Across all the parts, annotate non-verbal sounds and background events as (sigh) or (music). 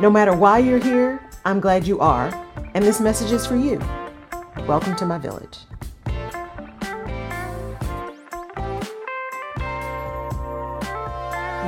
No matter why you're here, I'm glad you are, and this message is for you. Welcome to my village.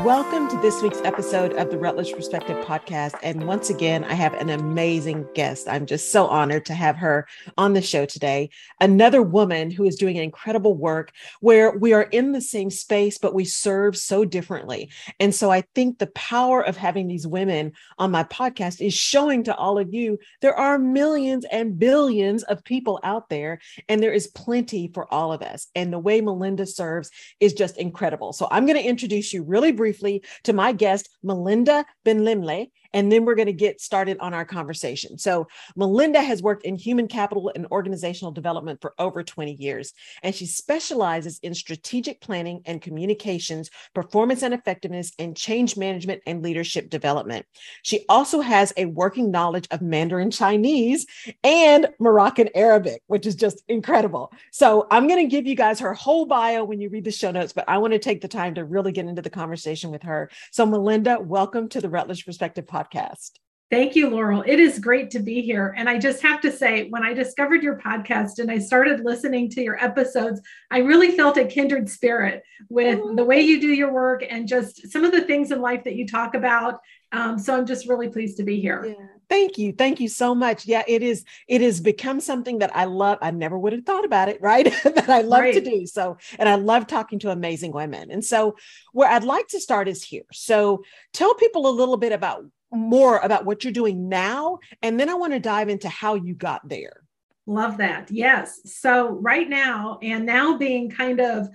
Welcome to this week's episode of the Rutledge Perspective podcast. And once again, I have an amazing guest. I'm just so honored to have her on the show today. Another woman who is doing incredible work where we are in the same space, but we serve so differently. And so I think the power of having these women on my podcast is showing to all of you there are millions and billions of people out there, and there is plenty for all of us. And the way Melynda serves is just incredible. So I'm going to introduce you really briefly briefly to my guest, Melynda Benlemlih, and then we're going to get started on our conversation. So, Melynda has worked in human capital and organizational development for over 20 years, and she specializes in strategic planning and communications, performance and effectiveness, and change management and leadership development. She also has a working knowledge of Mandarin Chinese and Moroccan Arabic, which is just incredible. So, I'm going to give you guys her whole bio when you read the show notes, but I want to take the time to really get into the conversation with her. So, Melynda, welcome to the Rutledge Perspective podcast podcast. Thank you, Laurel. It is great to be here. And I just have to say, when I discovered your podcast and I started listening to your episodes, I really felt a kindred spirit with the way you do your work and just some of the things in life that you talk about. Um, so I'm just really pleased to be here. Yeah. Thank you. Thank you so much. Yeah, it is, it has become something that I love. I never would have thought about it, (laughs) right? that I love right. to do. So, and I love talking to amazing women. And so where I'd like to start is here. So tell people a little bit about more about what you're doing now. And then I want to dive into how you got there. Love that. Yes. So, right now, and now being kind of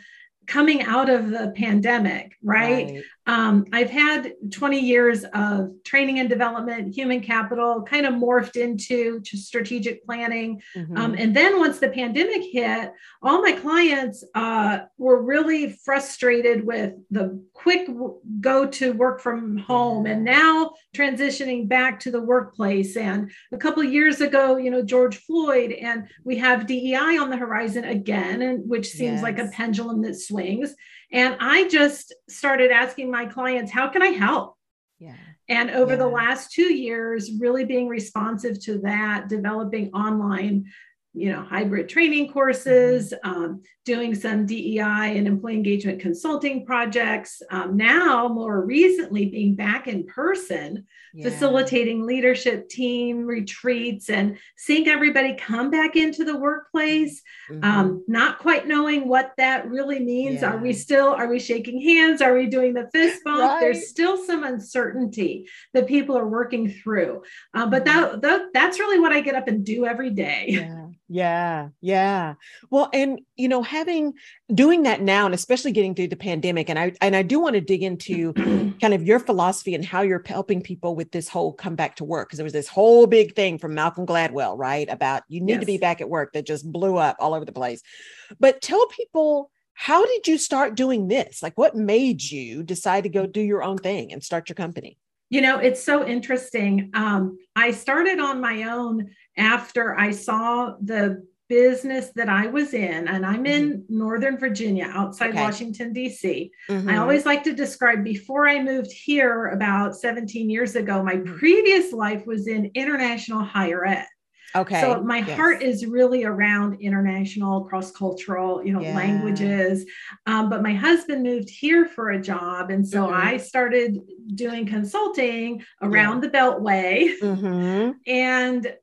coming out of the pandemic, right? right. Um, I've had 20 years of training and development, human capital, kind of morphed into strategic planning. Mm-hmm. Um, and then once the pandemic hit, all my clients uh, were really frustrated with the quick go to work from home and now transitioning back to the workplace. And a couple years ago, you know, George Floyd, and we have DEI on the horizon again, and which seems yes. like a pendulum that swings. And I just started asking my clients, how can I help? Yeah. And over yeah. the last two years, really being responsive to that, developing online you know hybrid training courses mm-hmm. um, doing some dei and employee engagement consulting projects um, now more recently being back in person yeah. facilitating leadership team retreats and seeing everybody come back into the workplace mm-hmm. um, not quite knowing what that really means yeah. are we still are we shaking hands are we doing the fist bump right. there's still some uncertainty that people are working through uh, but mm-hmm. that, that that's really what i get up and do every day yeah. Yeah, yeah. Well, and you know, having doing that now, and especially getting through the pandemic, and I and I do want to dig into (clears throat) kind of your philosophy and how you're helping people with this whole come back to work because there was this whole big thing from Malcolm Gladwell, right, about you need yes. to be back at work that just blew up all over the place. But tell people how did you start doing this? Like, what made you decide to go do your own thing and start your company? You know, it's so interesting. Um, I started on my own after I saw the business that I was in, and I'm in mm-hmm. Northern Virginia outside okay. Washington, D.C. Mm-hmm. I always like to describe before I moved here about 17 years ago, my mm-hmm. previous life was in international higher ed. Okay. So my yes. heart is really around international, cross-cultural, you know, yeah. languages. Um, but my husband moved here for a job, and so mm-hmm. I started doing consulting around yeah. the Beltway. Mm-hmm. (laughs) And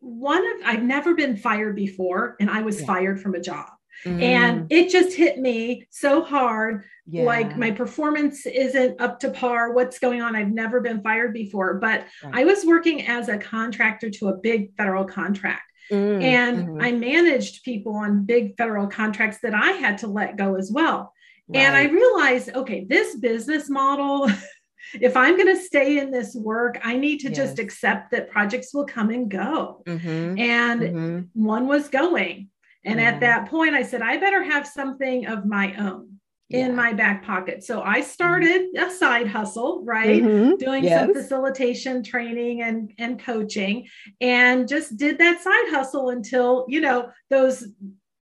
one of I've never been fired before, and I was yeah. fired from a job. Mm. And it just hit me so hard. Yeah. Like my performance isn't up to par. What's going on? I've never been fired before, but right. I was working as a contractor to a big federal contract. Mm. And mm-hmm. I managed people on big federal contracts that I had to let go as well. Right. And I realized, okay, this business model (laughs) if I'm going to stay in this work, I need to yes. just accept that projects will come and go. Mm-hmm. And mm-hmm. one was going. And at that point, I said, I better have something of my own yeah. in my back pocket. So I started a side hustle, right? Mm-hmm. Doing yes. some facilitation training and, and coaching, and just did that side hustle until, you know, those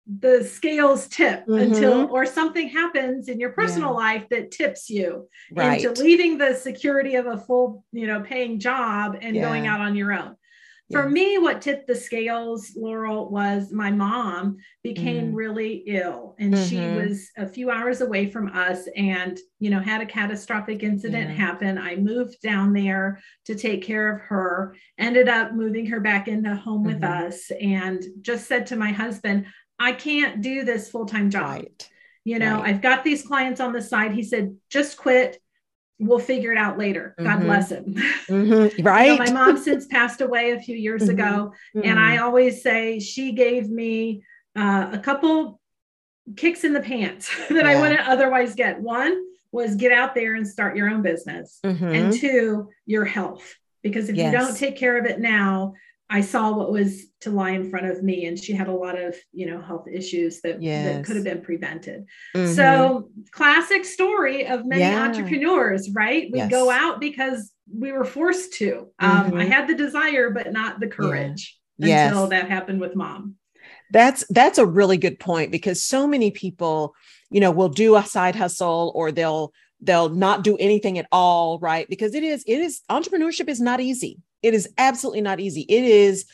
the scales tip mm-hmm. until or something happens in your personal yeah. life that tips you right. into leaving the security of a full you know paying job and yeah. going out on your own for yeah. me what tipped the scales laurel was my mom became mm. really ill and mm-hmm. she was a few hours away from us and you know had a catastrophic incident happen i moved down there to take care of her ended up moving her back into home mm-hmm. with us and just said to my husband I can't do this full time job. Right. You know, right. I've got these clients on the side. He said, just quit. We'll figure it out later. Mm-hmm. God bless him. Mm-hmm. Right. (laughs) you know, my mom since passed away a few years mm-hmm. ago. And I mm-hmm. always say she gave me uh, a couple kicks in the pants (laughs) that yeah. I wouldn't otherwise get. One was get out there and start your own business. And mm-hmm. two, your health. Because if yes. you don't take care of it now, I saw what was to lie in front of me, and she had a lot of, you know, health issues that, yes. that could have been prevented. Mm-hmm. So, classic story of many yeah. entrepreneurs, right? We yes. go out because we were forced to. Um, mm-hmm. I had the desire, but not the courage yeah. until yes. that happened with mom. That's that's a really good point because so many people, you know, will do a side hustle or they'll they'll not do anything at all, right? Because it is it is entrepreneurship is not easy it is absolutely not easy. It is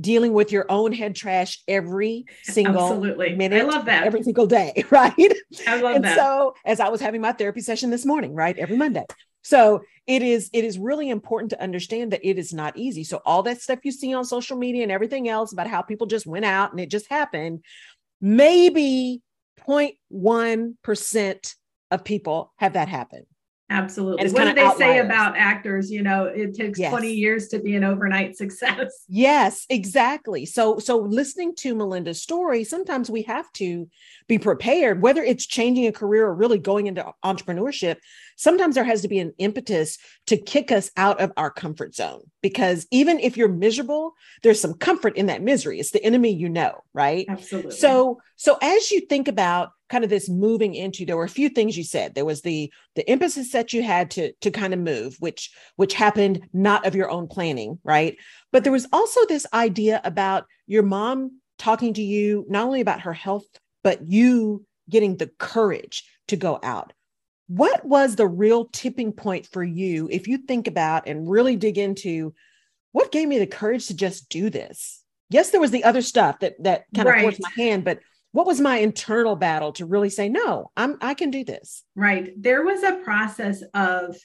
dealing with your own head trash every single Absolutely. minute. I love that. Every single day, (laughs) right? I love and that. So as I was having my therapy session this morning, right? Every Monday. So it is it is really important to understand that it is not easy. So all that stuff you see on social media and everything else about how people just went out and it just happened, maybe 0.1% of people have that happen. Absolutely. What do they outliers. say about actors? You know, it takes yes. 20 years to be an overnight (laughs) success. Yes, exactly. So so listening to Melynda's story, sometimes we have to be prepared, whether it's changing a career or really going into entrepreneurship. Sometimes there has to be an impetus to kick us out of our comfort zone because even if you're miserable, there's some comfort in that misery. It's the enemy you know, right? Absolutely. So so as you think about kind of this moving into there were a few things you said. There was the the emphasis that you had to to kind of move which which happened not of your own planning right? But there was also this idea about your mom talking to you not only about her health but you getting the courage to go out. What was the real tipping point for you if you think about and really dig into what gave me the courage to just do this? Yes there was the other stuff that that kind right. of forced my hand but what was my internal battle to really say no i'm i can do this right there was a process of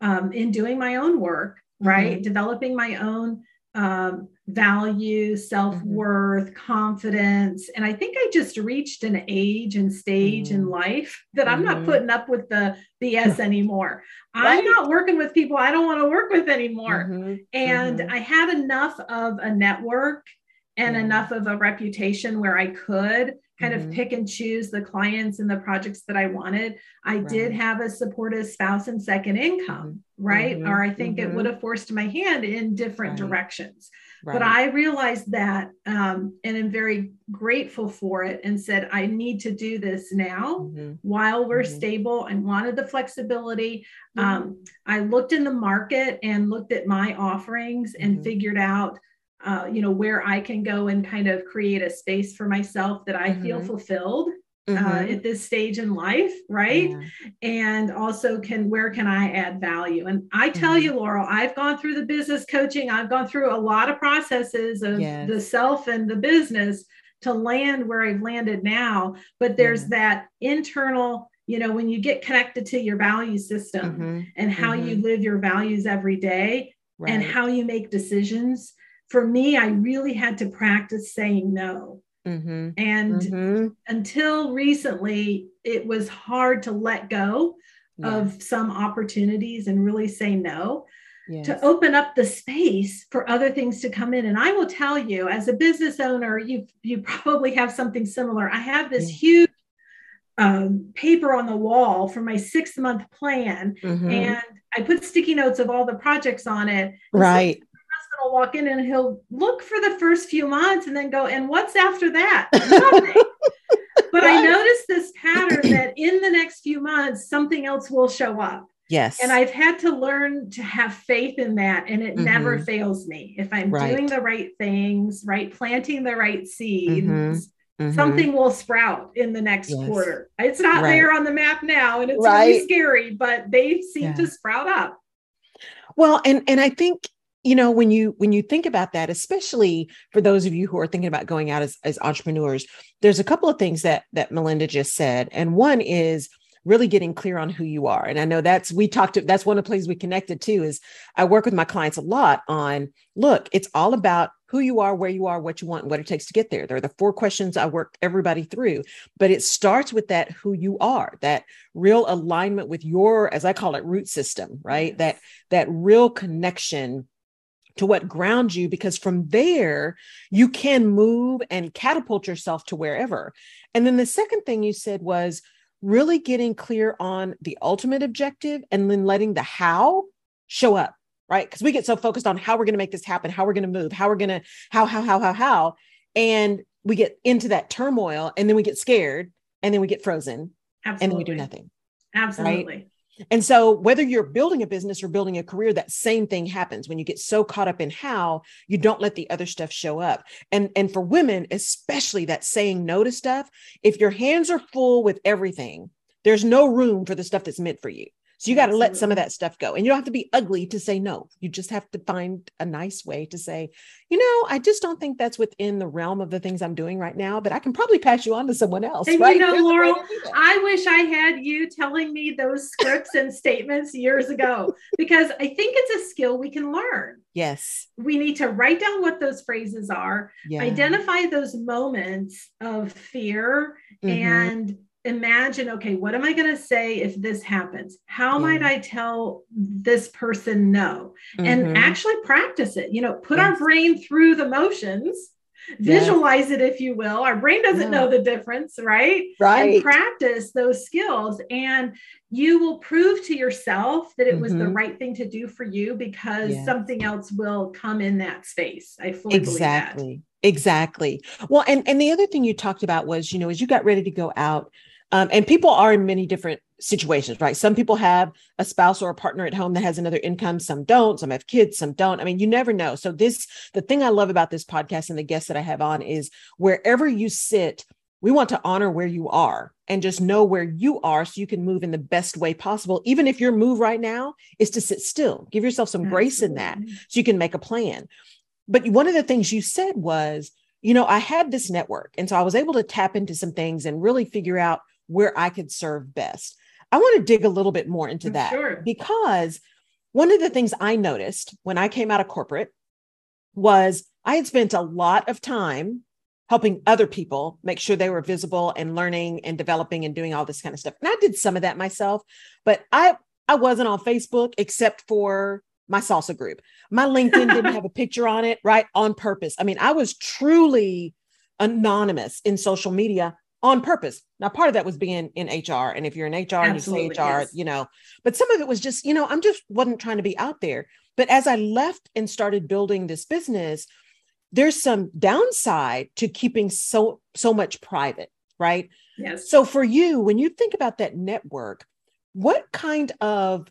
um, in doing my own work right mm-hmm. developing my own um, value self-worth mm-hmm. confidence and i think i just reached an age and stage mm-hmm. in life that i'm not mm-hmm. putting up with the bs (laughs) anymore right? i'm not working with people i don't want to work with anymore mm-hmm. and mm-hmm. i had enough of a network and enough of a reputation where I could kind mm-hmm. of pick and choose the clients and the projects that I wanted. I right. did have a supportive spouse and second income, mm-hmm. right? Mm-hmm. Or I think it would mm-hmm. have forced my hand in different right. directions. Right. But I realized that um, and am very grateful for it and said, I need to do this now mm-hmm. while we're mm-hmm. stable. I wanted the flexibility. Um, I looked in the market and looked at my offerings and figured out uh, you know, where I can go and kind of create a space for myself that I mm-hmm. feel fulfilled uh, mm-hmm. uh, at this stage in life, right? Yeah. And also, can where can I add value? And I tell mm-hmm. you, Laurel, I've gone through the business coaching. I've gone through a lot of processes of yes. the self and the business to land where I've landed now. But there's yeah. that internal you know when you get connected to your value system mm-hmm. and how mm-hmm. you live your values every day right. and how you make decisions for me, I really had to practice saying no. Mm-hmm. And mm-hmm. until recently, it was hard to let go yeah. of some opportunities and really say no. Yes. To open up the space for other things to come in. And I will tell you, as a business owner, you you probably have something similar. I have this yeah. huge um, paper on the wall for my six month plan, mm-hmm. and I put sticky notes of all the projects on it. Right. So will walk in and he'll look for the first few months and then go, and what's after that? (laughs) But. I noticed this pattern that in the next few months, something else will show up. Yes. And I've had to learn to have faith in that. And it mm-hmm. never fails me. If I'm right. doing the right things, right, planting the right seeds, mm-hmm. Mm-hmm. something will sprout in the next yes. quarter. It's not right. there on the map now and it's right. really scary, but they seem yeah. to sprout up. Well, and and I think you know when you when you think about that especially for those of you who are thinking about going out as, as entrepreneurs there's a couple of things that that melynda just said and one is really getting clear on who you are. And I know that's we talked to that's one of the places we connected to is I work with my clients a lot on look, it's all about who you are, where you are, what you want, and what it takes to get there. There are the four questions I work everybody through, but it starts with that who you are, that real alignment with your, as I call it, root system, right? That that real connection to what grounds you because from there you can move and catapult yourself to wherever and then the second thing you said was really getting clear on the ultimate objective and then letting the how show up right because we get so focused on how we're going to make this happen how we're going to move how we're going to how how how how how and we get into that turmoil and then we get scared and then we get frozen Absolutely. and then we do nothing Absolutely. Right? And so, whether you're building a business or building a career, that same thing happens when you get so caught up in how you don't let the other stuff show up. And and for women, especially that saying no to stuff, if your hands are full with everything, there's no room for the stuff that's meant for you. So you got to let some of that stuff go. And you don't have to be ugly to say no. You just have to find a nice way to say, you know, I just don't think that's within the realm of the things I'm doing right now, but I can probably pass you on to someone else. And right? you know, Laurel, I wish I had you telling me those scripts and statements years ago because I think it's a skill we can learn. Yes. We need to write down what those phrases are, yeah. identify those moments of fear mm-hmm. and imagine okay what am i going to say if this happens how yeah. might i tell this person no mm-hmm. and actually practice it you know put yes. our brain through the motions visualize it if you will our brain doesn't yeah. know the difference right right and practice those skills and you will prove to yourself that it mm-hmm. was the mm-hmm. right thing to do for you because something else will come in that space i fully exactly exactly well and and the other thing you talked about was you know as you got ready to go out um, and people are in many different situations, right? Some people have a spouse or a partner at home that has another income, some don't, some have kids, some don't. I mean, you never know. So, this, the thing I love about this podcast and the guests that I have on is wherever you sit, we want to honor where you are and just know where you are so you can move in the best way possible. Even if your move right now is to sit still, give yourself some Absolutely. grace in that so you can make a plan. But one of the things you said was, you know, I had this network. And so I was able to tap into some things and really figure out where I could serve best. I want to dig a little bit more into mm, that sure. because one of the things I noticed when I came out of corporate was I had spent a lot of time helping other people make sure they were visible and learning and developing and doing all this kind of stuff. And I did some of that myself, but I I wasn't on Facebook except for my salsa group. My LinkedIn didn't (laughs) have a picture on it, right? On purpose. I mean, I was truly anonymous in social media on purpose. Now, part of that was being in HR. And if you're in HR and you say HR, yes. you know, but some of it was just, you know, I'm just wasn't trying to be out there. But as I left and started building this business, there's some downside to keeping so so much private, right? Yes. So for you, when you think about that network, what kind of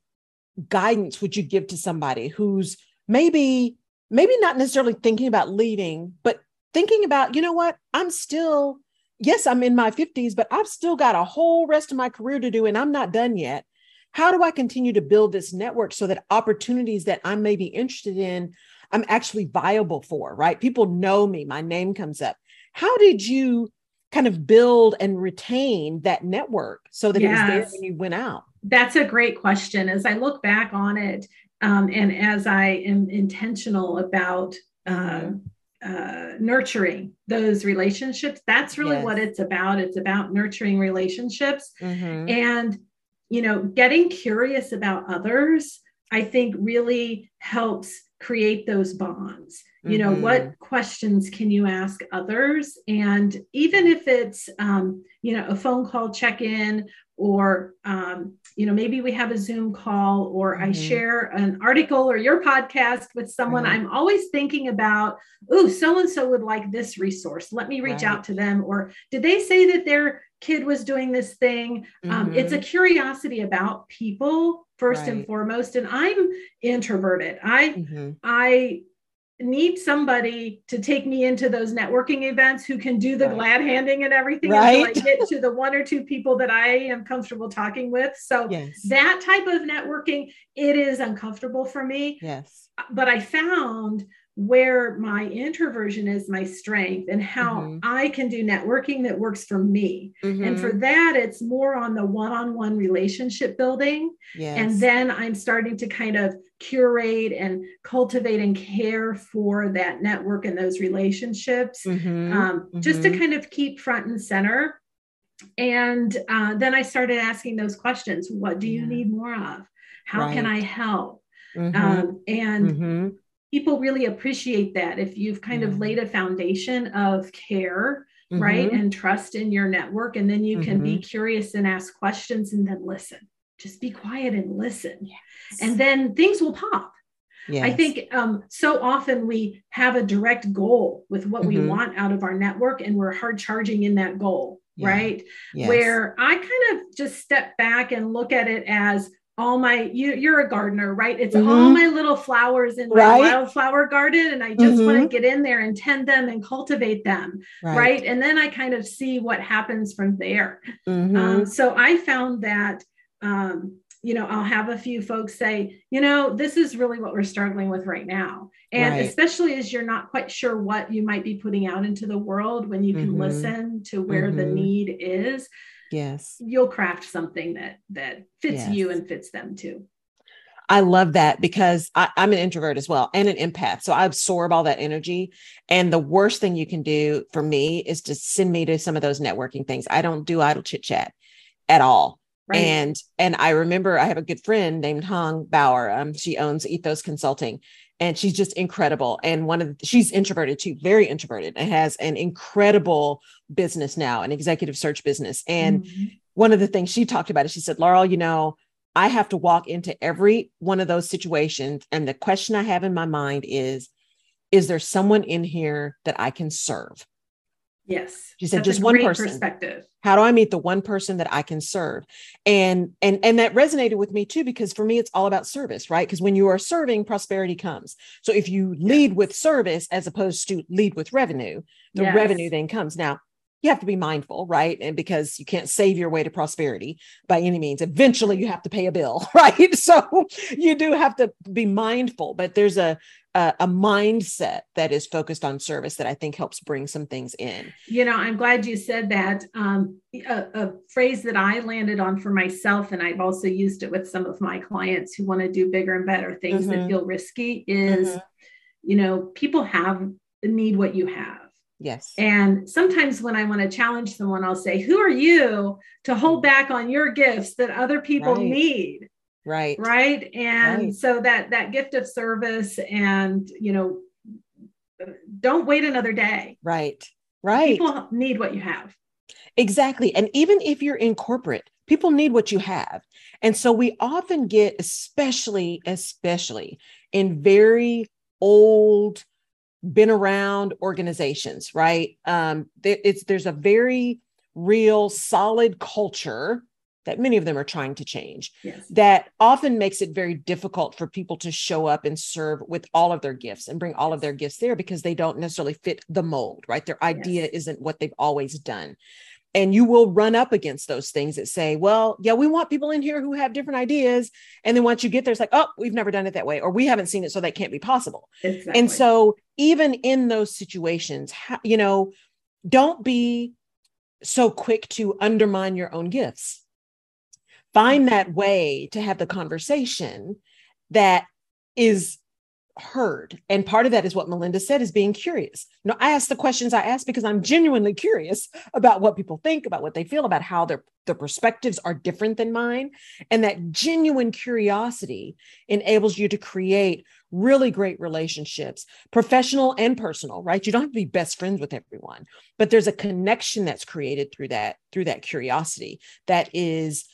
guidance would you give to somebody who's maybe maybe not necessarily thinking about leaving, but thinking about, you know what, I'm still yes, I'm in my 50s, but I've still got a whole rest of my career to do and I'm not done yet. How do I continue to build this network so that opportunities that I may be interested in, I'm actually viable for, right? People know me, my name comes up. How did you kind of build and retain that network so that yes. it was there when you went out? That's a great question. As I look back on it, um, and as I am intentional about uh, uh, nurturing those relationships. That's really yes. what it's about. It's about nurturing relationships mm-hmm. and, you know, getting curious about others. I think really helps create those bonds you know mm-hmm. what questions can you ask others and even if it's um, you know a phone call check in or um, you know maybe we have a zoom call or mm-hmm. i share an article or your podcast with someone mm-hmm. i'm always thinking about oh so and so would like this resource let me reach right. out to them or did they say that their kid was doing this thing um, it's a mm-hmm. curiosity about people first right. and foremost and i'm introverted i mm-hmm. i need somebody to take me into those networking events who can do the right. glad handing and everything right. until I get to the one or two people that I am comfortable talking with. So yes. that type of networking, it is uncomfortable for me. Yes. But I found where my introversion is my strength and how mm-hmm. I can do networking that works for me. Mm-hmm. And for mm-hmm. that, it's more on the one on one relationship building. Yes. And then I'm starting to kind of curate and cultivate and care for that network and those relationships, mm-hmm. Um, just to mm-hmm. kind of keep front and center. And uh, then I started asking those questions What do you yeah. need more of? How right. can I help? Mm-hmm. Um, and people really appreciate that if you've kind of laid a foundation of care mm-hmm. right and trust in your network and then you mm-hmm. can be mm-hmm. curious and ask questions and then listen just be quiet and listen yes. and then things will pop yes. i think um, so often we have a direct goal with what mm-hmm. we want out of our network and we're hard charging in that goal yeah. right yes. where i kind of just step back and look at it as all my you, you're a gardener right it's mm-hmm. all my little flowers in my wildflower garden and i just mm-hmm. want to get in there and tend them and cultivate them right. right, and then i kind of see what happens from there mm-hmm. um, so i found that um, you know i'll have a few folks say you know this is really what we're struggling with right now and right. especially as you're not quite sure what you might be putting out into the world when you can mm-hmm. listen to where the mm-hmm. need is yes you'll craft something that that fits yes. you and fits them too I love that because I, am an introvert as well and an empath. So I absorb all that energy. And the worst thing you can do for me is to send me to some of those networking things. I don't do idle chit chat at all. Right. And and I remember I have a good friend named Hong Bauer. Um, she owns Ethos Consulting, and she's just incredible. And one of the, she's introverted too, very introverted, and has an incredible business now, an executive search business. And mm-hmm. one of the things she talked about is she said, Laurel, you know, I have to walk into every one of those situations. And the question I have in my mind is, is there someone in here that I can serve? Yes. She said That's just one person. Perspective. How do I meet the one person that I can serve? And and and that resonated with me too because for me it's all about service, right? Because when you are serving, prosperity comes. So if you lead with service as opposed to lead with revenue, the yes. revenue then comes. Now, you have to be mindful, right? And because you can't save your way to prosperity by any means, eventually you have to pay a bill, (laughs) right? So you do have to be mindful, but there's a a, a, mindset that is focused on service that I think helps bring some things in. You know, I'm glad you said that. Um, a, a, phrase that I landed on for myself, and I've also used it with some of my clients who want to do bigger and better things mm-hmm. that feel risky, is mm-hmm. you know, people have need what you have. Yes. And sometimes when I want to challenge someone, I'll say, Who are you to hold mm. back on your gifts that other people right. need? right. Right? And right. so that that gift of service and you know don't wait another day. Right. Right. People need what you have. Exactly. And even if you're in corporate people need what you have. And so we often get especially especially in very old been around organizations right um it's there's a very real solid culture that many of them are trying to change yes. that often makes it very difficult for people to show up and serve with all of their gifts and bring all of their gifts there because they don't necessarily fit the mold right their idea yes. isn't what they've always done and you will run up against those things that say well yeah we want people in here who have different ideas. And then once you get there it's like oh we've never done it that way or we haven't seen it so that can't be possible. Exactly. and so even in those situations you know don't be so quick to undermine your own gifts. Find that way to have the conversation that is heard. And part of that is what Melynda said is being curious. You know, I ask the questions I ask because I'm genuinely curious about what people think, about what they feel, about how their, their perspectives are different than mine. And that genuine curiosity enables you to create really great relationships, professional and personal, right? You don't have to be best friends with everyone, but there's a connection that's created through that, through that curiosity that is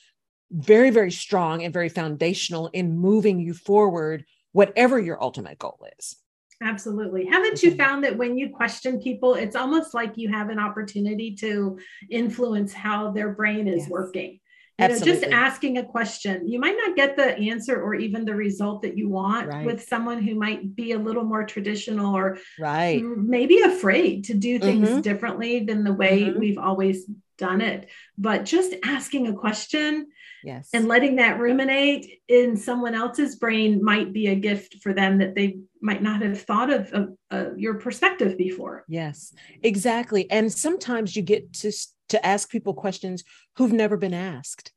very, very strong and very foundational in moving you forward whatever your ultimate goal is. Absolutely. Haven't you mm-hmm. found that when you question people, it's almost like you have an opportunity to influence how their brain is yes. working? You know, just asking a question. You might not get the answer or even the result that you want right. with someone who might be a little more traditional or right. maybe afraid to do things mm-hmm. differently than the way mm-hmm. we've always done it. But just asking a question yes. And letting that ruminate in someone else's brain might be a gift for them that they might not have thought of, of uh, your perspective before. Yes exactly. And sometimes you get to to ask people questions who've never been asked.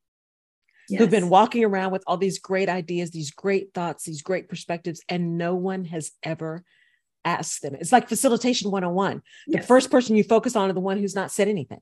Yes. who've been walking around with all these great ideas these great thoughts these great perspectives and no one has ever asked them. It's like facilitation 101 the first person you focus on is the one who's not said anything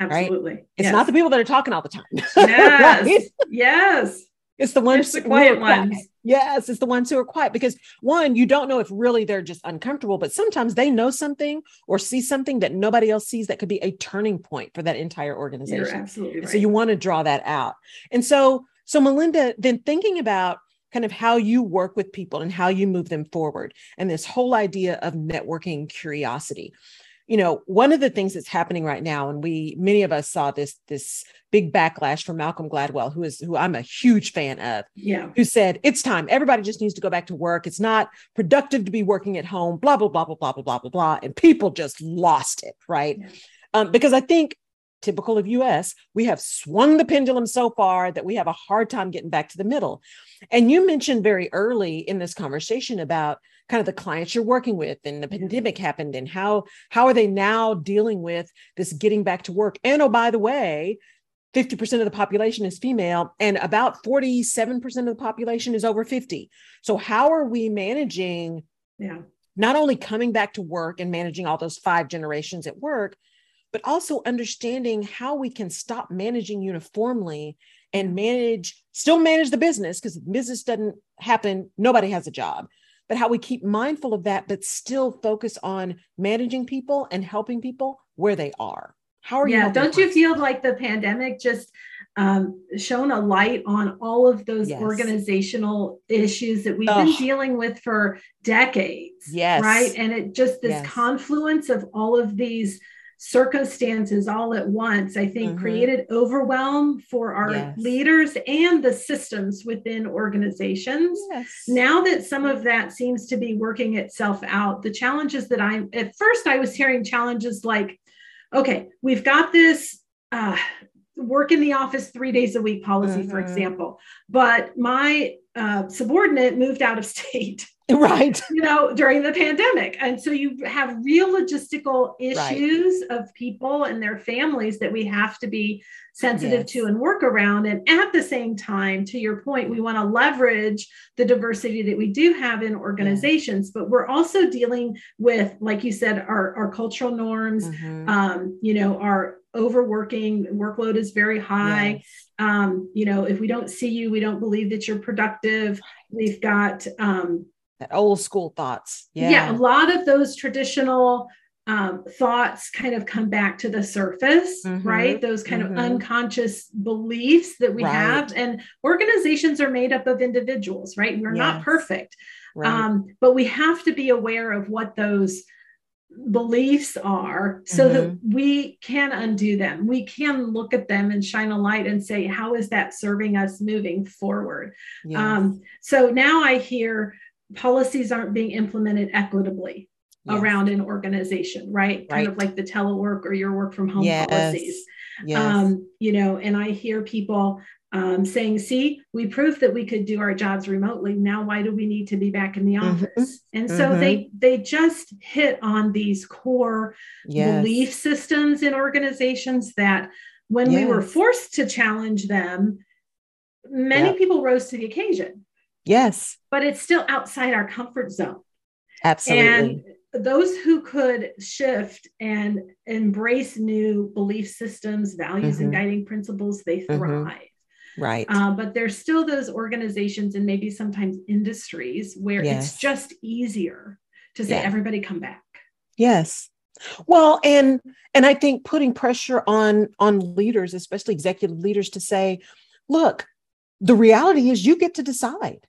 Absolutely. Right? It's yes. not the people that are talking all the time. (laughs) Yes. right? Yes. It's the ones it's the quiet ones. Quiet. Yes, it's the ones who are quiet because one, you don't know if really they're just uncomfortable, but sometimes they know something or see something that nobody else sees that could be a turning point for that entire organization. You're absolutely right. So you want to draw that out. And so, so Melynda, then thinking about kind of how you work with people and how you move them forward and this whole idea of networking curiosity you know one of the things that's happening right now and we many of us saw this this big backlash from malcolm gladwell who is who i'm a huge fan of yeah. who said it's time. Everybody just needs to go back to work. It's not productive to be working at home blah blah blah blah blah blah blah blah blah and people just lost it right? Yeah. um, because i think typical of us we have swung the pendulum so far that we have a hard time getting back to the middle. And you mentioned very early in this conversation about kind of the clients you're working with and the pandemic happened and how how are they now dealing with this getting back to work? And oh by the way 50% of the population is female and about 47% of the population is over 50 so how are we managing yeah. not only coming back to work and managing all those five generations at work but also understanding how we can stop managing uniformly and manage still manage the business because business doesn't happen nobody has a job but how we keep mindful of that, but still focus on managing people and helping people where they are. How are you? Yeah, don't you feel like the pandemic just um, shone a light on all of those yes. organizational issues that we've been dealing with for decades? Yes. Right. And it just this yes. confluence of all of these circumstances all at once, I think mm-hmm. created overwhelm for our yes. leaders and the systems within organizations. Yes. Now that some of that seems to be working itself out, the challenges that I'm at first, I was hearing challenges like, okay, we've got this. Uh, work in the office three days a week policy, mm-hmm. for example, but my uh, subordinate moved out of (laughs) state (laughs) right you know during the pandemic and so you have real logistical issues right. of people and their families that we have to be sensitive yes. to and work around and at the same time to your point we want to leverage the diversity that we do have in organizations but we're also dealing with like you said our, our cultural norms mm-hmm. um, you know our overworking workload is very high yes. um, you know if we don't see you we don't believe that you're productive we've got um, that old school thoughts. Yeah. Yeah. A lot of those traditional um, thoughts kind of come back to the surface, mm-hmm. right? Those kind mm-hmm. of unconscious beliefs that we right. have. And organizations are made up of individuals, right? We're yes. not perfect. Right. Um, but we have to be aware of what those beliefs are so mm-hmm. that we can undo them. We can look at them and shine a light and say, how is that serving us moving forward? Yes. Um, so now I hear policies aren't being implemented equitably yes. around an organization, right? right? Kind of like the telework or your work from home yes. policies. Yes. Um, you know, and I hear people um, saying, see, we proved that we could do our jobs remotely. Now, why do we need to be back in the mm-hmm. office? Mm-hmm. And so mm-hmm. they they just hit on these core yes. belief systems in organizations that when yes. we were forced to challenge them, many yep. people rose to the occasion Yes. But it's still outside our comfort zone. Absolutely. And those who could shift and embrace new belief systems, values, mm-hmm. and guiding principles, they mm-hmm. thrive. Mm-hmm. Right. Uh, but there's still those organizations and maybe sometimes industries where yes. it's just easier to say, yeah. everybody come back. Yes. Well, and and I think putting pressure on on leaders, especially executive leaders, to say, look, the reality is you get to decide.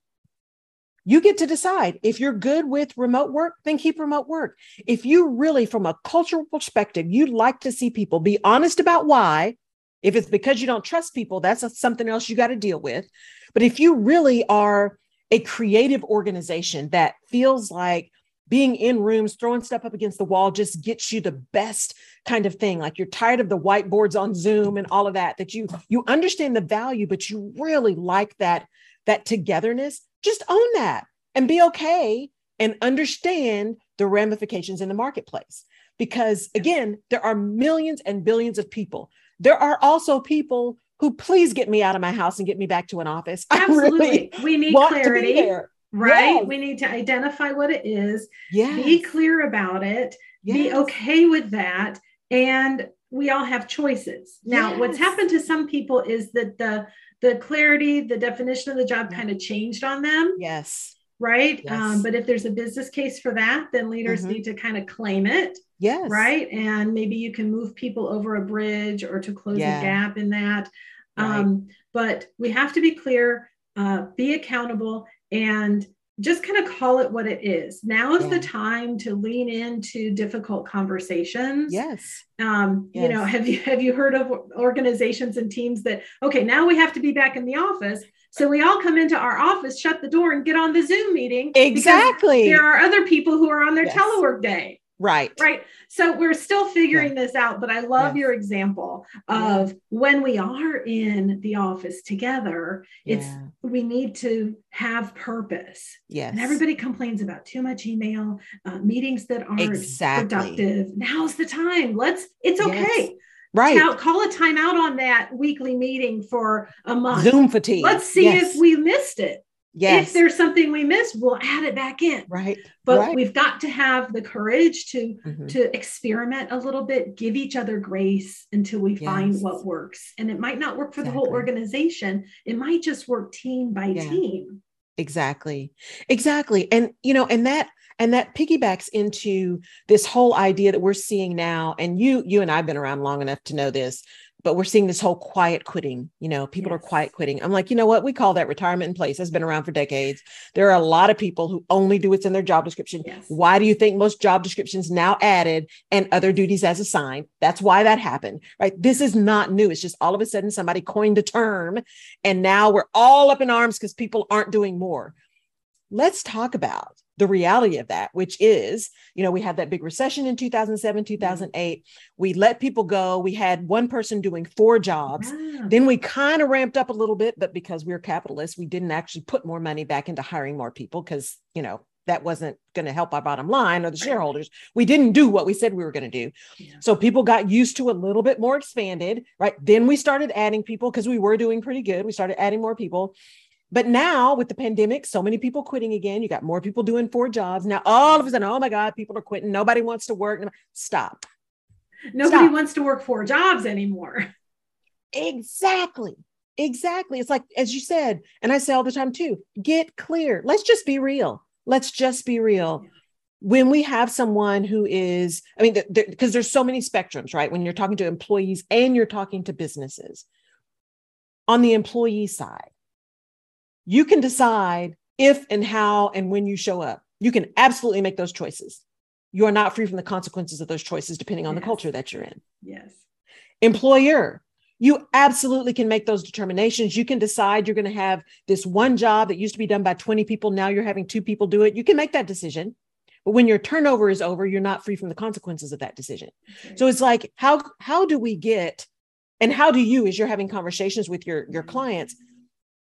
You get to decide if you're good with remote work, then keep remote work. If you really, from a cultural perspective, you'd like to see people be honest about why. If it's because you don't trust people, that's something else you got to deal with. But if you really are a creative organization that feels like being in rooms, throwing stuff up against the wall just gets you the best kind of thing. Like you're tired of the whiteboards on Zoom and all of that, that you you understand the value, but you really like that that togetherness. Just own that and be okay and understand the ramifications in the marketplace. Because again, there are millions and billions of people. There are also people who please get me out of my house and get me back to an office. (laughs) Absolutely. Really we need clarity right? Yes. We need to identify what it is, yes. be clear about it, yes. be okay with that. And we all have choices. Now, what's happened to some people is that the the clarity, the definition of the job kind of changed on them. Yes. Right. Um, but if there's a business case for that, then leaders mm-hmm. need to kind of claim it. Yes. Right. And maybe you can move people over a bridge or to close yeah. a gap in that. Right. Um, but we have to be clear, uh, be accountable, and just kind of call it what it is. Now is yeah. the time to lean into difficult conversations. Yes. Um, yes. You know, have you have you heard of organizations and teams that okay, now we have to be back in the office, so we all come into our office, shut the door, and get on the Zoom meeting. Exactly. There are other people who are on their yes. telework day. Right. Right. So we're still figuring yeah. this out, but I love yeah. your example of yeah. when we are in the office together, it's we need to have purpose. Yes. And everybody complains about too much email, uh, meetings that aren't exactly. productive. Now's the time. Let's, it's okay. Yes. Right. Call, call a timeout on that weekly meeting for a month. Zoom fatigue. Let's see yes. if we missed it. Yes. If there's something we miss, we'll add it back in. Right. But right. we've got to have the courage to mm-hmm. to experiment a little bit, give each other grace until we yes. find what works. And it might not work for exactly. the whole organization. It might just work team by yeah. team. Exactly. Exactly. And you know, and that and that piggybacks into this whole idea that we're seeing now and you you and I've been around long enough to know this but we're seeing this whole quiet quitting. You know, people yes. are quiet quitting. I'm like, you know what? We call that retirement in place. Has been around for decades. There are a lot of people who only do what's in their job description. Yes. Why do you think most job descriptions now added and other duties as assigned? That's why that happened, right? This is not new. It's just all of a sudden somebody coined a term and now we're all up in arms because people aren't doing more. Let's talk about the reality of that, which is, you know, we had that big recession in 2007, mm-hmm. 2008. We let people go. We had one person doing four jobs. Then we kind of ramped up a little bit, but because we we're capitalists, we didn't actually put more money back into hiring more people because, you know, that wasn't going to help our bottom line or the shareholders. We didn't do what we said we were going to do. Yeah. So people got used to a little bit more expanded, right? Then we started adding people because we were doing pretty good. We started adding more people. But now with the pandemic, so many people quitting again. You got more people doing four jobs. Now all of a sudden, oh my God, people are quitting. Nobody wants to work. Stop. Nobody Stop. wants to work four jobs anymore. (laughs) Exactly. Exactly. It's like, as you said, and I say all the time too, get clear. Let's just be real. Let's just be real. When we have someone who is, I mean, because there's so many spectrums, right? When you're talking to employees and you're talking to businesses. On the employee side, you can decide if and how and when you show up. You can absolutely make those choices. You are not free from the consequences of those choices depending on yes. the culture that you're in. Yes. Employer, you absolutely can make those determinations. You can decide you're going to have this one job that used to be done by 20 people. Now you're having two people do it. You can make that decision. But when your turnover is over, you're not free from the consequences of that decision. Okay. So it's like, how, how do we get, and how do you, as you're having conversations with your, your mm-hmm. clients,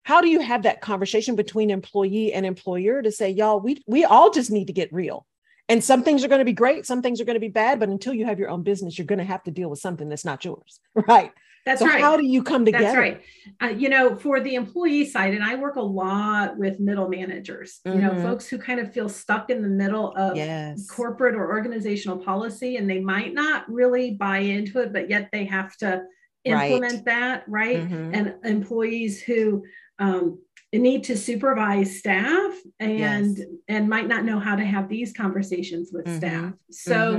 how do you have that conversation between employee and employer to say y'all we we all just need to get real and some things are going to be great some things are going to be bad but until you have your own business you're going to have to deal with something that's not yours (laughs) right That's so right. How do you come together? That's right. Uh, you know, for the employee side, and I work a lot with middle managers, mm-hmm. you know, mm-hmm. folks who kind of feel stuck in the middle of yes. corporate or organizational policy and they might not really buy into it, but yet they have to implement right. that, right? Mm-hmm. And employees who um, need to supervise staff and yes. and might not know how to have these conversations with mm-hmm. staff. So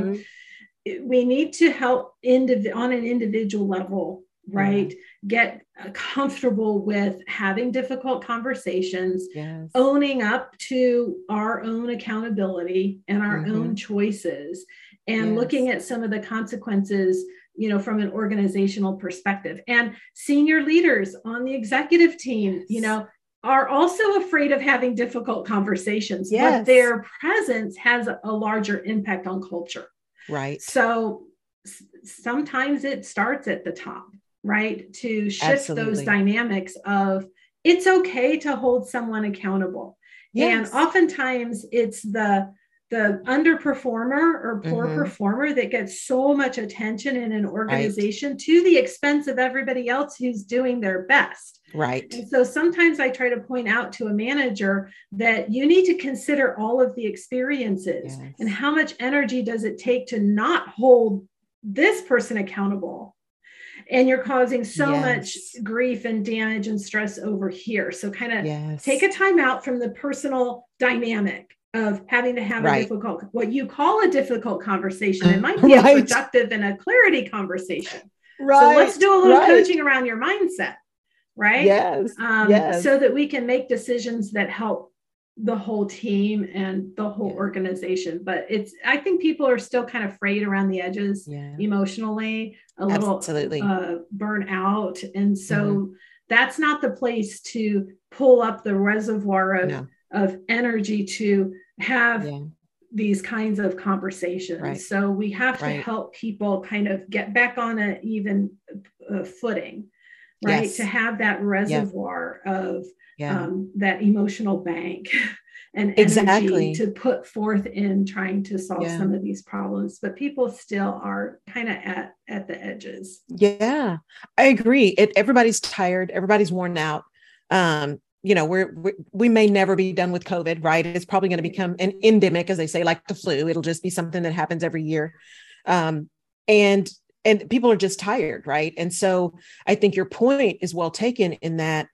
mm-hmm. we need to help indiv- on an individual level right get uh, comfortable with having difficult conversations yes. owning up to our own accountability and our mm-hmm. own choices and yes. looking at some of the consequences you know from an organizational perspective and senior leaders on the executive team you know are also afraid of having difficult conversations yes. but their presence has a larger impact on culture right so sometimes it starts at the top right? To shift Absolutely. those dynamics of it's okay to hold someone accountable. Yes. And oftentimes it's the the underperformer or poor mm-hmm. performer that gets so much attention in an organization right. to the expense of everybody else who's doing their best. Right. And so sometimes I try to point out to a manager that you need to consider all of the experiences yes. and how much energy does it take to not hold this person accountable and you're causing so yes. much grief and damage and stress over here. So kind of yes. take a time out from the personal dynamic of having to have right. a difficult what you call a difficult conversation. It might be right. a productive and a clarity conversation. Right. So let's do a little right. coaching around your mindset. Right. Yes. Um, yes. So that we can make decisions that help the whole team and the whole yeah. organization but it's i think people are still kind of frayed around the edges yeah. emotionally a little Absolutely. Uh, burn out and so mm-hmm. that's not the place to pull up the reservoir of, no. Of energy to have yeah. these kinds of conversations right. so we have to right. help people kind of get back on an even uh, footing right yes. to have that reservoir of yeah. um, that emotional bank (laughs) and exactly to put forth in trying to solve yeah. some of these problems but people still are kind of at at the edges yeah i agree it everybody's tired everybody's worn out um you know we're, we we may never be done with covid right it's probably going to become an endemic as they say like the flu it'll just be something that happens every year um and and people are just tired right and so i think your point is well taken in that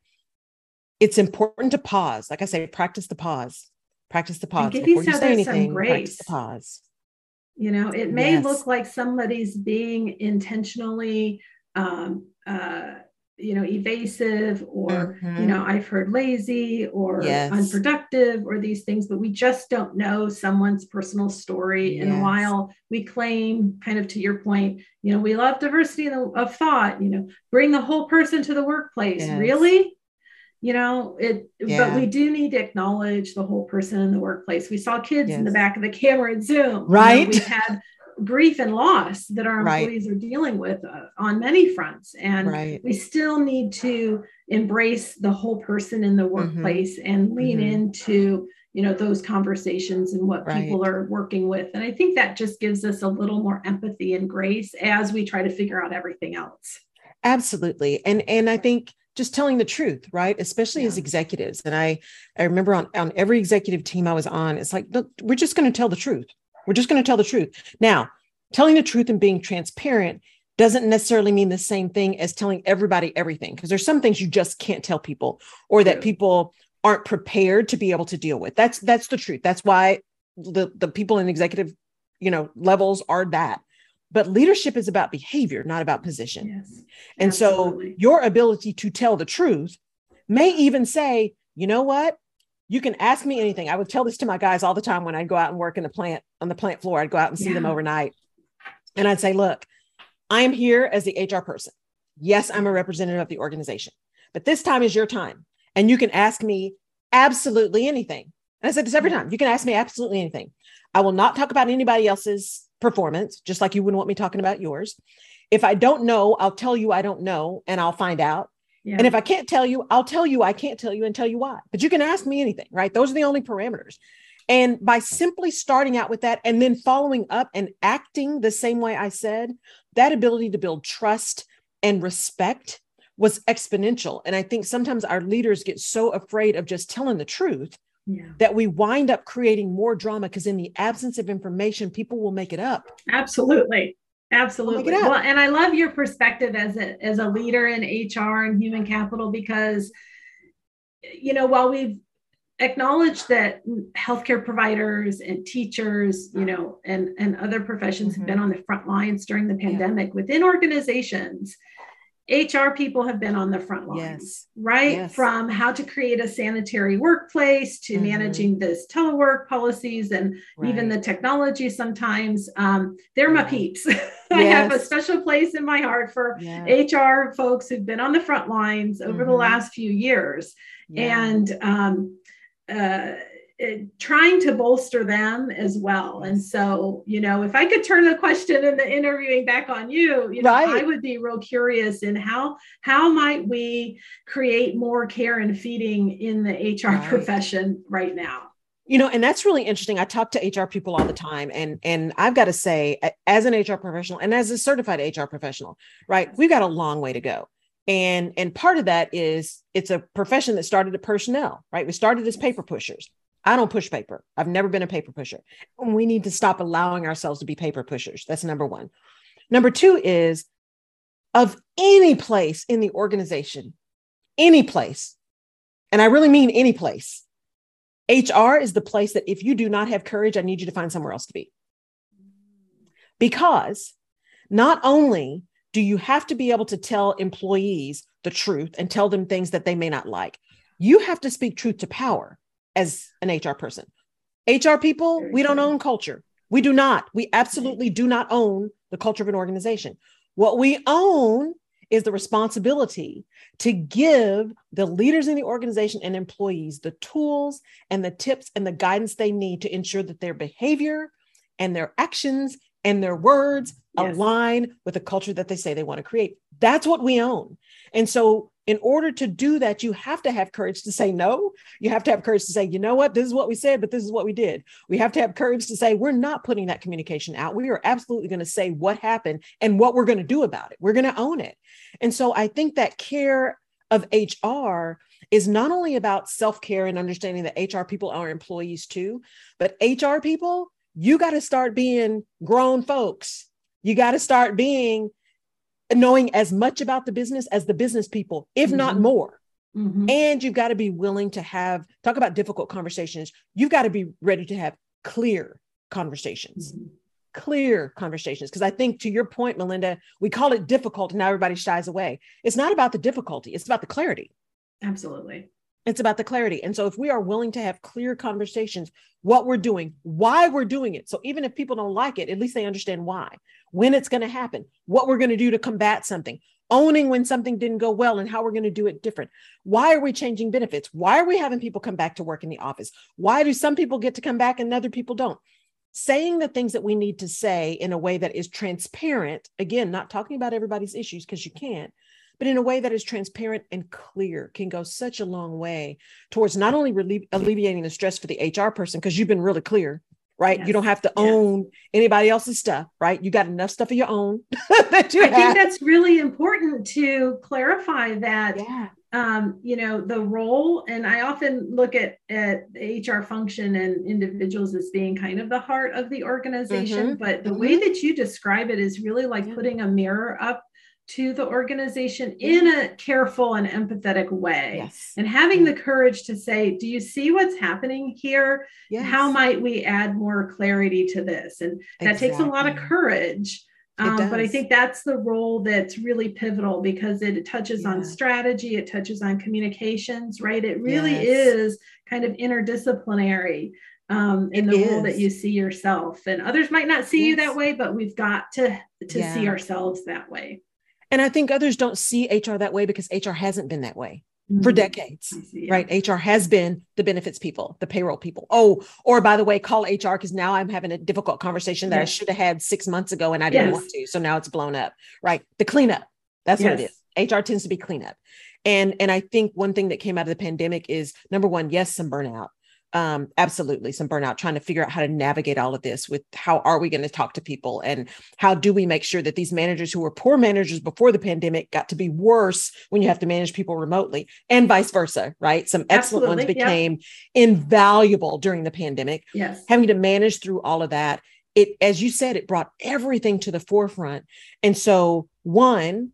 it's important to pause. Like I say, practice the pause. Practice the pause. Before you say anything, practice the pause. You know, it may yes. look like somebody's being intentionally um, uh, you know, evasive or, mm-hmm. you know, I've heard lazy or yes. unproductive or these things, but we just don't know someone's personal story. Yes. And while we claim, kind of to your point, you know, we love diversity of thought, you know, bring the whole person to the workplace. Yes. Really? you know it yeah. but we do need to acknowledge the whole person in the workplace we saw kids in the back of the camera at zoom right you know, we've had grief and loss that our employees right. are dealing with uh, on many fronts and right. we still need to embrace the whole person in the mm-hmm. workplace mm-hmm. and lean mm-hmm. into you know those conversations and what right. people are working with and i think that just gives us a little more empathy and grace as we try to figure out everything else absolutely and and i think just telling the truth right especially yeah. as executives and i i remember on on every executive team i was on it's like look we're just going to tell the truth we're just going to tell the truth now telling the truth and being transparent doesn't necessarily mean the same thing as telling everybody everything because there's some things you just can't tell people or that people aren't prepared to be able to deal with that's that's the truth that's why the the people in executive you know levels are that but leadership is about behavior, not about position. Yes, and absolutely. so your ability to tell the truth may even say, you know what? You can ask me anything. I would tell this to my guys all the time when I'd go out and work in the plant on the plant floor. I'd go out and see yeah. them overnight. And I'd say, look, I am here as the HR person. Yes, I'm a representative of the organization, but this time is your time. And you can ask me absolutely anything. And I said this every time. You can ask me absolutely anything. I will not talk about anybody else's performance, just like you wouldn't want me talking about yours. If I don't know, I'll tell you I don't know and I'll find out. Yeah. And if I can't tell you, I'll tell you I can't tell you and tell you why. But you can ask me anything, right? Those are the only parameters. And by simply starting out with that and then following up and acting the same way I said, that ability to build trust and respect was exponential. And I think sometimes our leaders get so afraid of just telling the truth yeah. that we wind up creating more drama because in the absence of information, people will make it up. Absolutely. Absolutely. Well, and I love your perspective as a as a leader in HR and human capital because you know, while we've acknowledged that healthcare providers and teachers, you know, and and other professions mm-hmm. have been on the front lines during the pandemic yeah. within organizations, HR people have been on the front lines, yes. right? Yes. From how to create a sanitary workplace to mm-hmm. managing this telework policies and right. even the technology sometimes. Um, they're my peeps. (laughs) I have a special place in my heart for. HR folks who've been on the front lines over mm-hmm. the last few years. And um, uh, Uh, trying to bolster them as well. And so, you know, if I could turn the question in the interviewing back on you, you know, right. I would be real curious in how how might we create more care and feeding in the HR right. profession right now. You know, and that's really interesting. I talk to HR people all the time, and and I've got to say, as an HR professional and as a certified HR professional, right, we've got a long way to go and and part of that is it's a profession that started at personnel right we started as paper pushers I don't push paper. I've never been a paper pusher. We need to stop allowing ourselves to be paper pushers. That's number one. Number two is of any place in the organization, any place, and I really mean any place, HR is the place that if you do not have courage, I need you to find somewhere else to be. Because not only do you have to be able to tell employees the truth and tell them things that they may not like, you have to speak truth to power as an HR person. HR people, we don't own culture. We do not. We absolutely do not own the culture of an organization. What we own is the responsibility to give the leaders in the organization and employees the tools and the tips and the guidance they need to ensure that their behavior and their actions and their words yes. align with the culture that they say they want to create. That's what we own. And so in order to do that, you have to have courage to say no. You have to have courage to say, you know what, this is what we said, but this is what we did. We have to have courage to say, we're not putting that communication out. We are absolutely going to say what happened and what we're going to do about it. We're going to own it. And so I think that care of HR is not only about self care and understanding that HR people are employees too, but HR people, you got to start being grown folks. You got to start being knowing as much about the business as the business people, if mm-hmm. not more. Mm-hmm. And you've got to be willing to have, talk about difficult conversations. You've got to be ready to have clear conversations. Mm-hmm. Clear conversations. Because I think to your point, Melynda, we call it difficult and now everybody shies away. It's not about the difficulty, it's about the clarity. Absolutely. It's about the clarity. And so if we are willing to have clear conversations, what we're doing, why we're doing it. So even if people don't like it, at least they understand why, when it's going to happen, what we're going to do to combat something, owning when something didn't go well and how we're going to do it different. Why are we changing benefits? Why are we having people come back to work in the office? Why do some people get to come back and other people don't? Saying the things that we need to say in a way that is transparent, again, not talking about everybody's issues because you can't, but in a way that is transparent and clear can go such a long way towards not only relieve, alleviating the stress for the HR person, because you've been really clear, right? Yes. You don't have to own yes. anybody else's stuff, right? You got enough stuff of your own (laughs) that you I have. think that's really important to clarify that. Yeah. Um, you know the role and i often look at at hr function and individuals as being kind of the heart of the organization mm-hmm. but the mm-hmm. way that you describe it is really like yeah. putting a mirror up to the organization in a careful and empathetic way. Yes. And having the courage to say, Do you see what's happening here? Yes. How might we add more clarity to this? And that exactly. takes a lot of courage. Um, but I think that's the role that's really pivotal because it touches yeah. on strategy, it touches on communications, right? It really yes. is kind of interdisciplinary um, in it the is. role that you see yourself. And others might not see you that way, but we've got to to yeah. see ourselves that way. And I think others don't see HR that way because HR hasn't been that way mm-hmm. for decades, see, yeah. right? HR has been the benefits people, the payroll people. Oh, or by the way, call HR because now I'm having a difficult conversation that yes. I should have had six months ago and I didn't yes. want to. So now it's blown up, right? The cleanup. That's yes. what it is. HR tends to be cleanup. And, and I think one thing that came out of the pandemic is number one, yes, some burnout. Um, absolutely some burnout trying to figure out how to navigate all of this with how are we going to talk to people and how do we make sure that these managers who were poor managers before the pandemic got to be worse when you have to manage people remotely and vice versa right some excellent absolutely. ones became yeah. invaluable during the pandemic yes having to manage through all of that it as you said it brought everything to the forefront and so one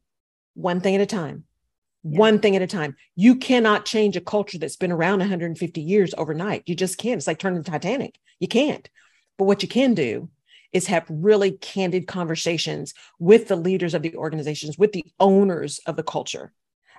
one thing at a time yeah. one thing at a time. You cannot change a culture that's been around 150 years overnight. You just can't. It's like turning the Titanic. You can't. But what you can do is have really candid conversations with the leaders of the organizations, with the owners of the culture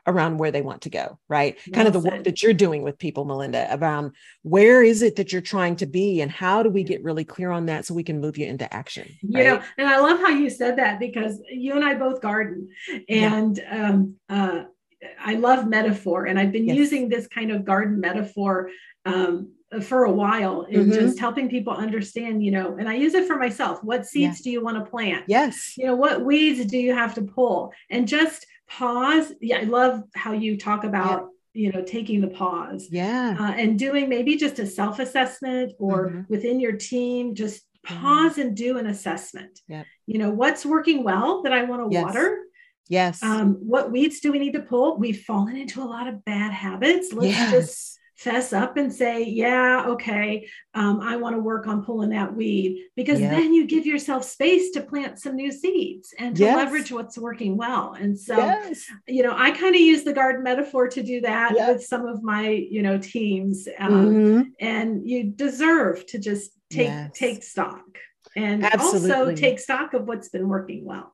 around where they want to go, right? Kind of the work that you're doing with people, Melynda, around where is it that you're trying to be and how do we get really clear on that so we can move you into action? Right? You know, and I love how you said that because you and I both garden and yeah. um, uh, I love metaphor, and I've been yes. using this kind of garden metaphor um, for a while and mm-hmm. just helping people understand, you know, and I use it for myself. What seeds yeah. do you want to plant? Yes. You know, what weeds do you have to pull? And just pause. Yeah, I love how you talk about. Yeah. you know taking the pause yeah uh, and doing maybe just a self-assessment or mm-hmm. within your team just pause mm-hmm. and do an assessment Yeah. you know what's working well that i want to yes. water Yes. Um, what weeds do we need to pull? We've fallen into a lot of bad habits. Let's yes. just fess up and say, yeah, okay, um, I want to work on pulling that weed because yep. then you give yourself space to plant some new seeds and to yes. leverage what's working well. And so, yes. you know, I kind of use the garden metaphor to do that yep. with some of my, you know, teams. Um, mm-hmm. And you deserve to just take take stock and Absolutely. also take stock of what's been working well.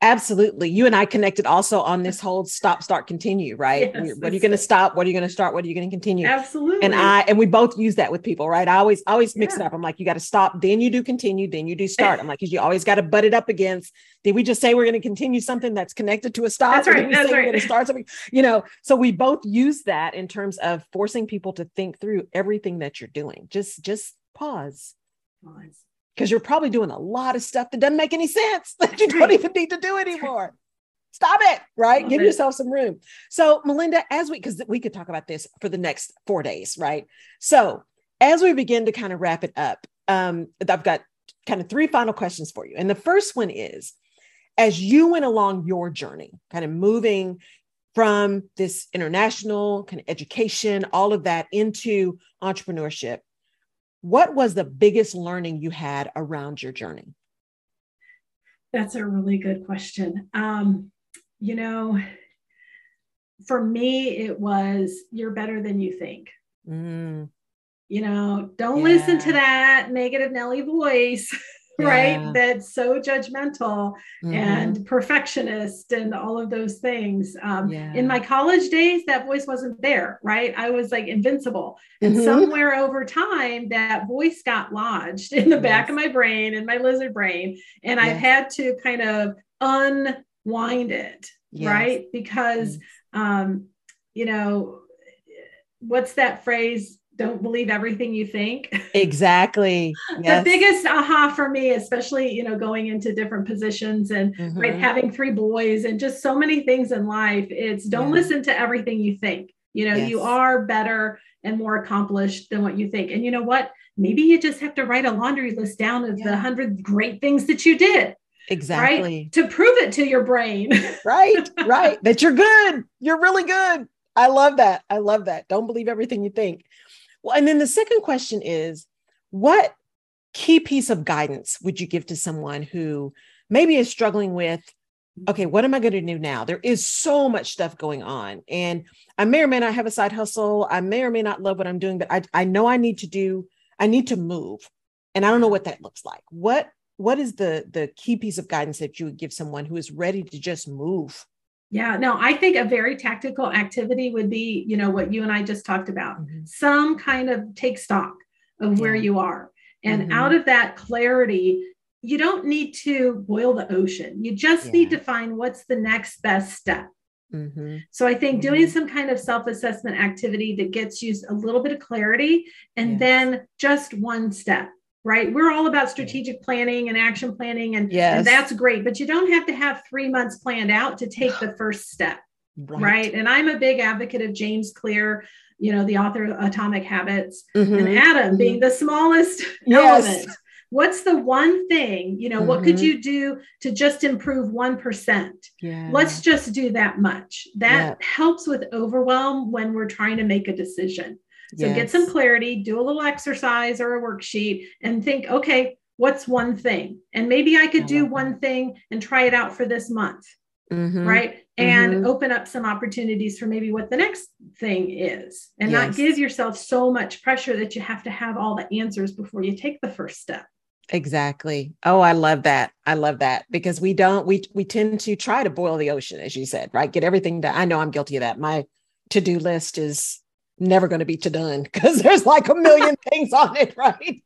Absolutely. You and I connected also on this (laughs) whole stop, start, continue, right? Yes, what are you going to stop? What are you going to start? What are you going to continue? Absolutely. And I, and we both use that with people, right? I always, always mix yeah. it up. I'm like, you got to stop, then you do continue, then you do start. (laughs) I'm like, cause you always got to butt it up against, did we just say we're going to continue something that's connected to a stop? That's right. That's right. We're going to start something, you know? So we both use that in terms of forcing people to think through everything that you're doing. Just, just pause. Pause because you're probably doing a lot of stuff that doesn't make any sense (laughs) that you don't even need to do anymore. Stop it, right? Love Give it. yourself some room. So, Melynda, as we, because we could talk about this for the next four days, right? So, as we begin to kind of wrap it up, um, I've got kind of three final questions for you. And the first one is as you went along your journey, kind of moving from this international kind of education, all of that into entrepreneurship, what was the biggest learning you had around your journey? That's a really good question. Um, you know, for me, it was you're better than you think. Mm. You know, don't yeah. listen to that negative Nelly voice. (laughs) yeah. right? That's so judgmental mm-hmm. and perfectionist and all of those things. Um, yeah. In my college days, that voice wasn't there, right? I was like invincible. And mm-hmm. somewhere over time, that voice got lodged in the yes. back of my brain, in my lizard brain. And yes. I've had to kind of unwind it, yes. right? Because, um, you know, what's that phrase? Don't believe everything you think. Exactly. (laughs) Yes. the biggest aha for me, especially, you know, going into different positions and mm-hmm. right, having three boys and just so many things in life, it's don't yeah. listen to everything you think. You know, yes. you are better and more accomplished than what you think. And you know what? Maybe you just have to write a laundry list down of yeah. the hundred great things that you did. Exactly. Right? To prove it to your brain. (laughs) right, right. That you're good. You're really good. I love that. I love that. Don't believe everything you think. Well, and then the second question is what key piece of guidance would you give to someone who maybe is struggling with okay, what am I going to do now? There is so much stuff going on. And I may or may not have a side hustle. I may or may not love what I'm doing, but I, I know I need to do, I need to move. And I don't know what that looks like. What what is the the key piece of guidance that you would give someone who is ready to just move? Yeah, no, I think a very tactical activity would be, you know, what you and I just talked about. Mm-hmm. Some kind of take stock of yeah. where you are. And mm-hmm. out of that clarity, you don't need to boil the ocean. You just yeah. need to find what's the next best step. Mm-hmm. So I think doing mm-hmm. some kind of self-assessment activity that gets you a little bit of clarity and yes. then just one step right? We're all about strategic planning and action planning, and, yes. and that's great. But you don't have to have three months planned out to take the (sighs) first step. Right. right. And I'm a big advocate of James Clear, you know, the author of Atomic Habits, mm-hmm. and atom mm-hmm. being the smallest yes. element. What's the one thing, you know, mm-hmm. what could mm-hmm. you do to just improve 1%? Yeah. Let's just do that much. That yeah. helps with overwhelm when we're trying to make a decision. So yes. get some clarity, do a little exercise or a worksheet and think, okay, what's one thing? And maybe I could I do one that. thing and try it out for this month. Mm-hmm. Right. And mm-hmm. open up some opportunities for maybe what the next thing is and yes. not give yourself so much pressure that you have to have all the answers before you take the first step. Exactly. Oh, I love that. I love that because we don't we we tend to try to boil the ocean as you said, right? Get everything done. I know I'm guilty of that. My to-do list is never going to be to done because (laughs) there's like a million (laughs) things on it, right?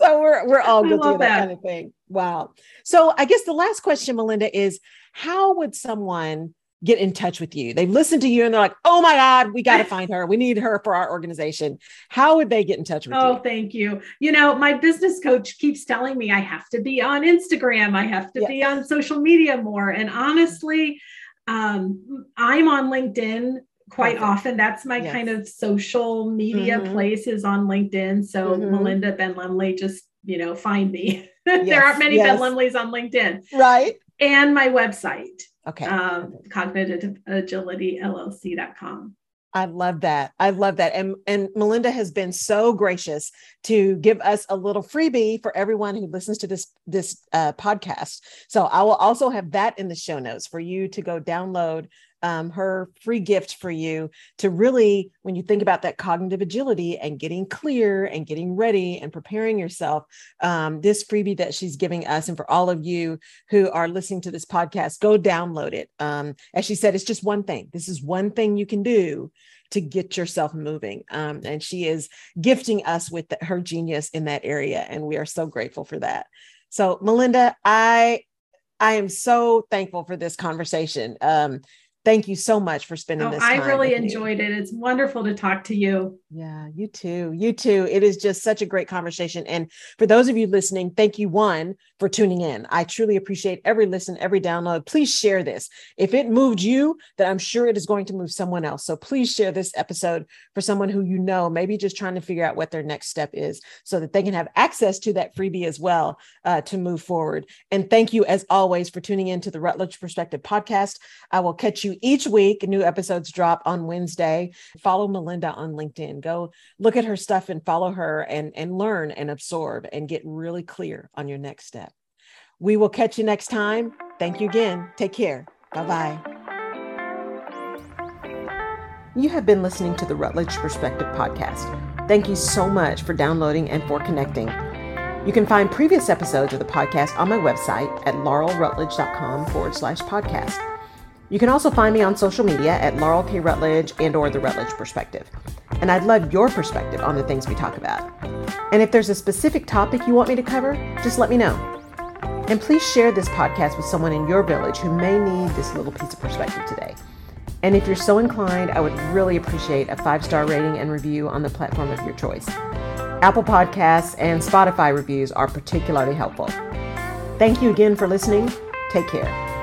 So we're we're all guilty of that, that kind of thing. Wow. So I guess the last question, Melynda, is how would someone get in touch with you? They've listened to you and they're like, oh my God, we got to find her. We need her for our organization. How would they get in touch with oh, you? Oh, thank you. You know, my business coach keeps telling me I have to be on Instagram, I have to be on social media more. And honestly, um, I'm on LinkedIn quite Perfect. often. That's my yes. kind of social media mm-hmm. place is on LinkedIn. So mm-hmm. Melynda Benlemlih, just you know, find me. Yes. (laughs) there aren't many yes. Benlemlihs on LinkedIn. Right. And my website. Okay. Um, cognitiveagility.llc.com. I love that. I love that. And and Melynda has been so gracious to give us a little freebie for everyone who listens to this this uh, podcast. So I will also have that in the show notes for you to go download um, her free gift for you to really, when you think about that cognitive agility and getting clear and getting ready and preparing yourself, um, this freebie that she's giving us, and for all of you who are listening to this podcast, go download it. Um, as she said, it's just one thing. This is one thing you can do to get yourself moving. Um, and she is gifting us with the, her genius in that area. And we are so grateful for that. So, Melynda, I I am so thankful for this conversation. Um, thank you so much for spending oh, this I really enjoyed it. It's wonderful to talk to you. Yeah, you too. You too. It is just such a great conversation. And for those of you listening, thank you, one, for tuning in. I truly appreciate every listen, every download. Please share this. If it moved you, then I'm sure it is going to move someone else. So please share this episode for someone who you know, maybe just trying to figure out what their next step is so that they can have access to that freebie as well uh, to move forward. And thank you, as always, for tuning in to the Rutledge Perspective podcast. I will catch you each week. New episodes drop on Wednesday. Follow Melynda on LinkedIn. Go look at her stuff and follow her and, and learn and absorb and get really clear on your next step. We will catch you next time. Thank you again. Take care. Bye bye. You have been listening to the Rutledge Perspective Podcast. Thank you so much for downloading and for connecting. You can find previous episodes of the podcast on my website at laurelrutledge.com forward slash podcast. You can also find me on social media at Laurel K. Rutledge and or The Rutledge Perspective. And I'd love your perspective on the things we talk about. And if there's a specific topic you want me to cover, just let me know. And please share this podcast with someone in your village who may need this little piece of perspective today. And if you're so inclined, I would really appreciate a five star rating and review on the platform of your choice. Apple Podcasts and Spotify reviews are particularly helpful. Thank you again for listening. Take care.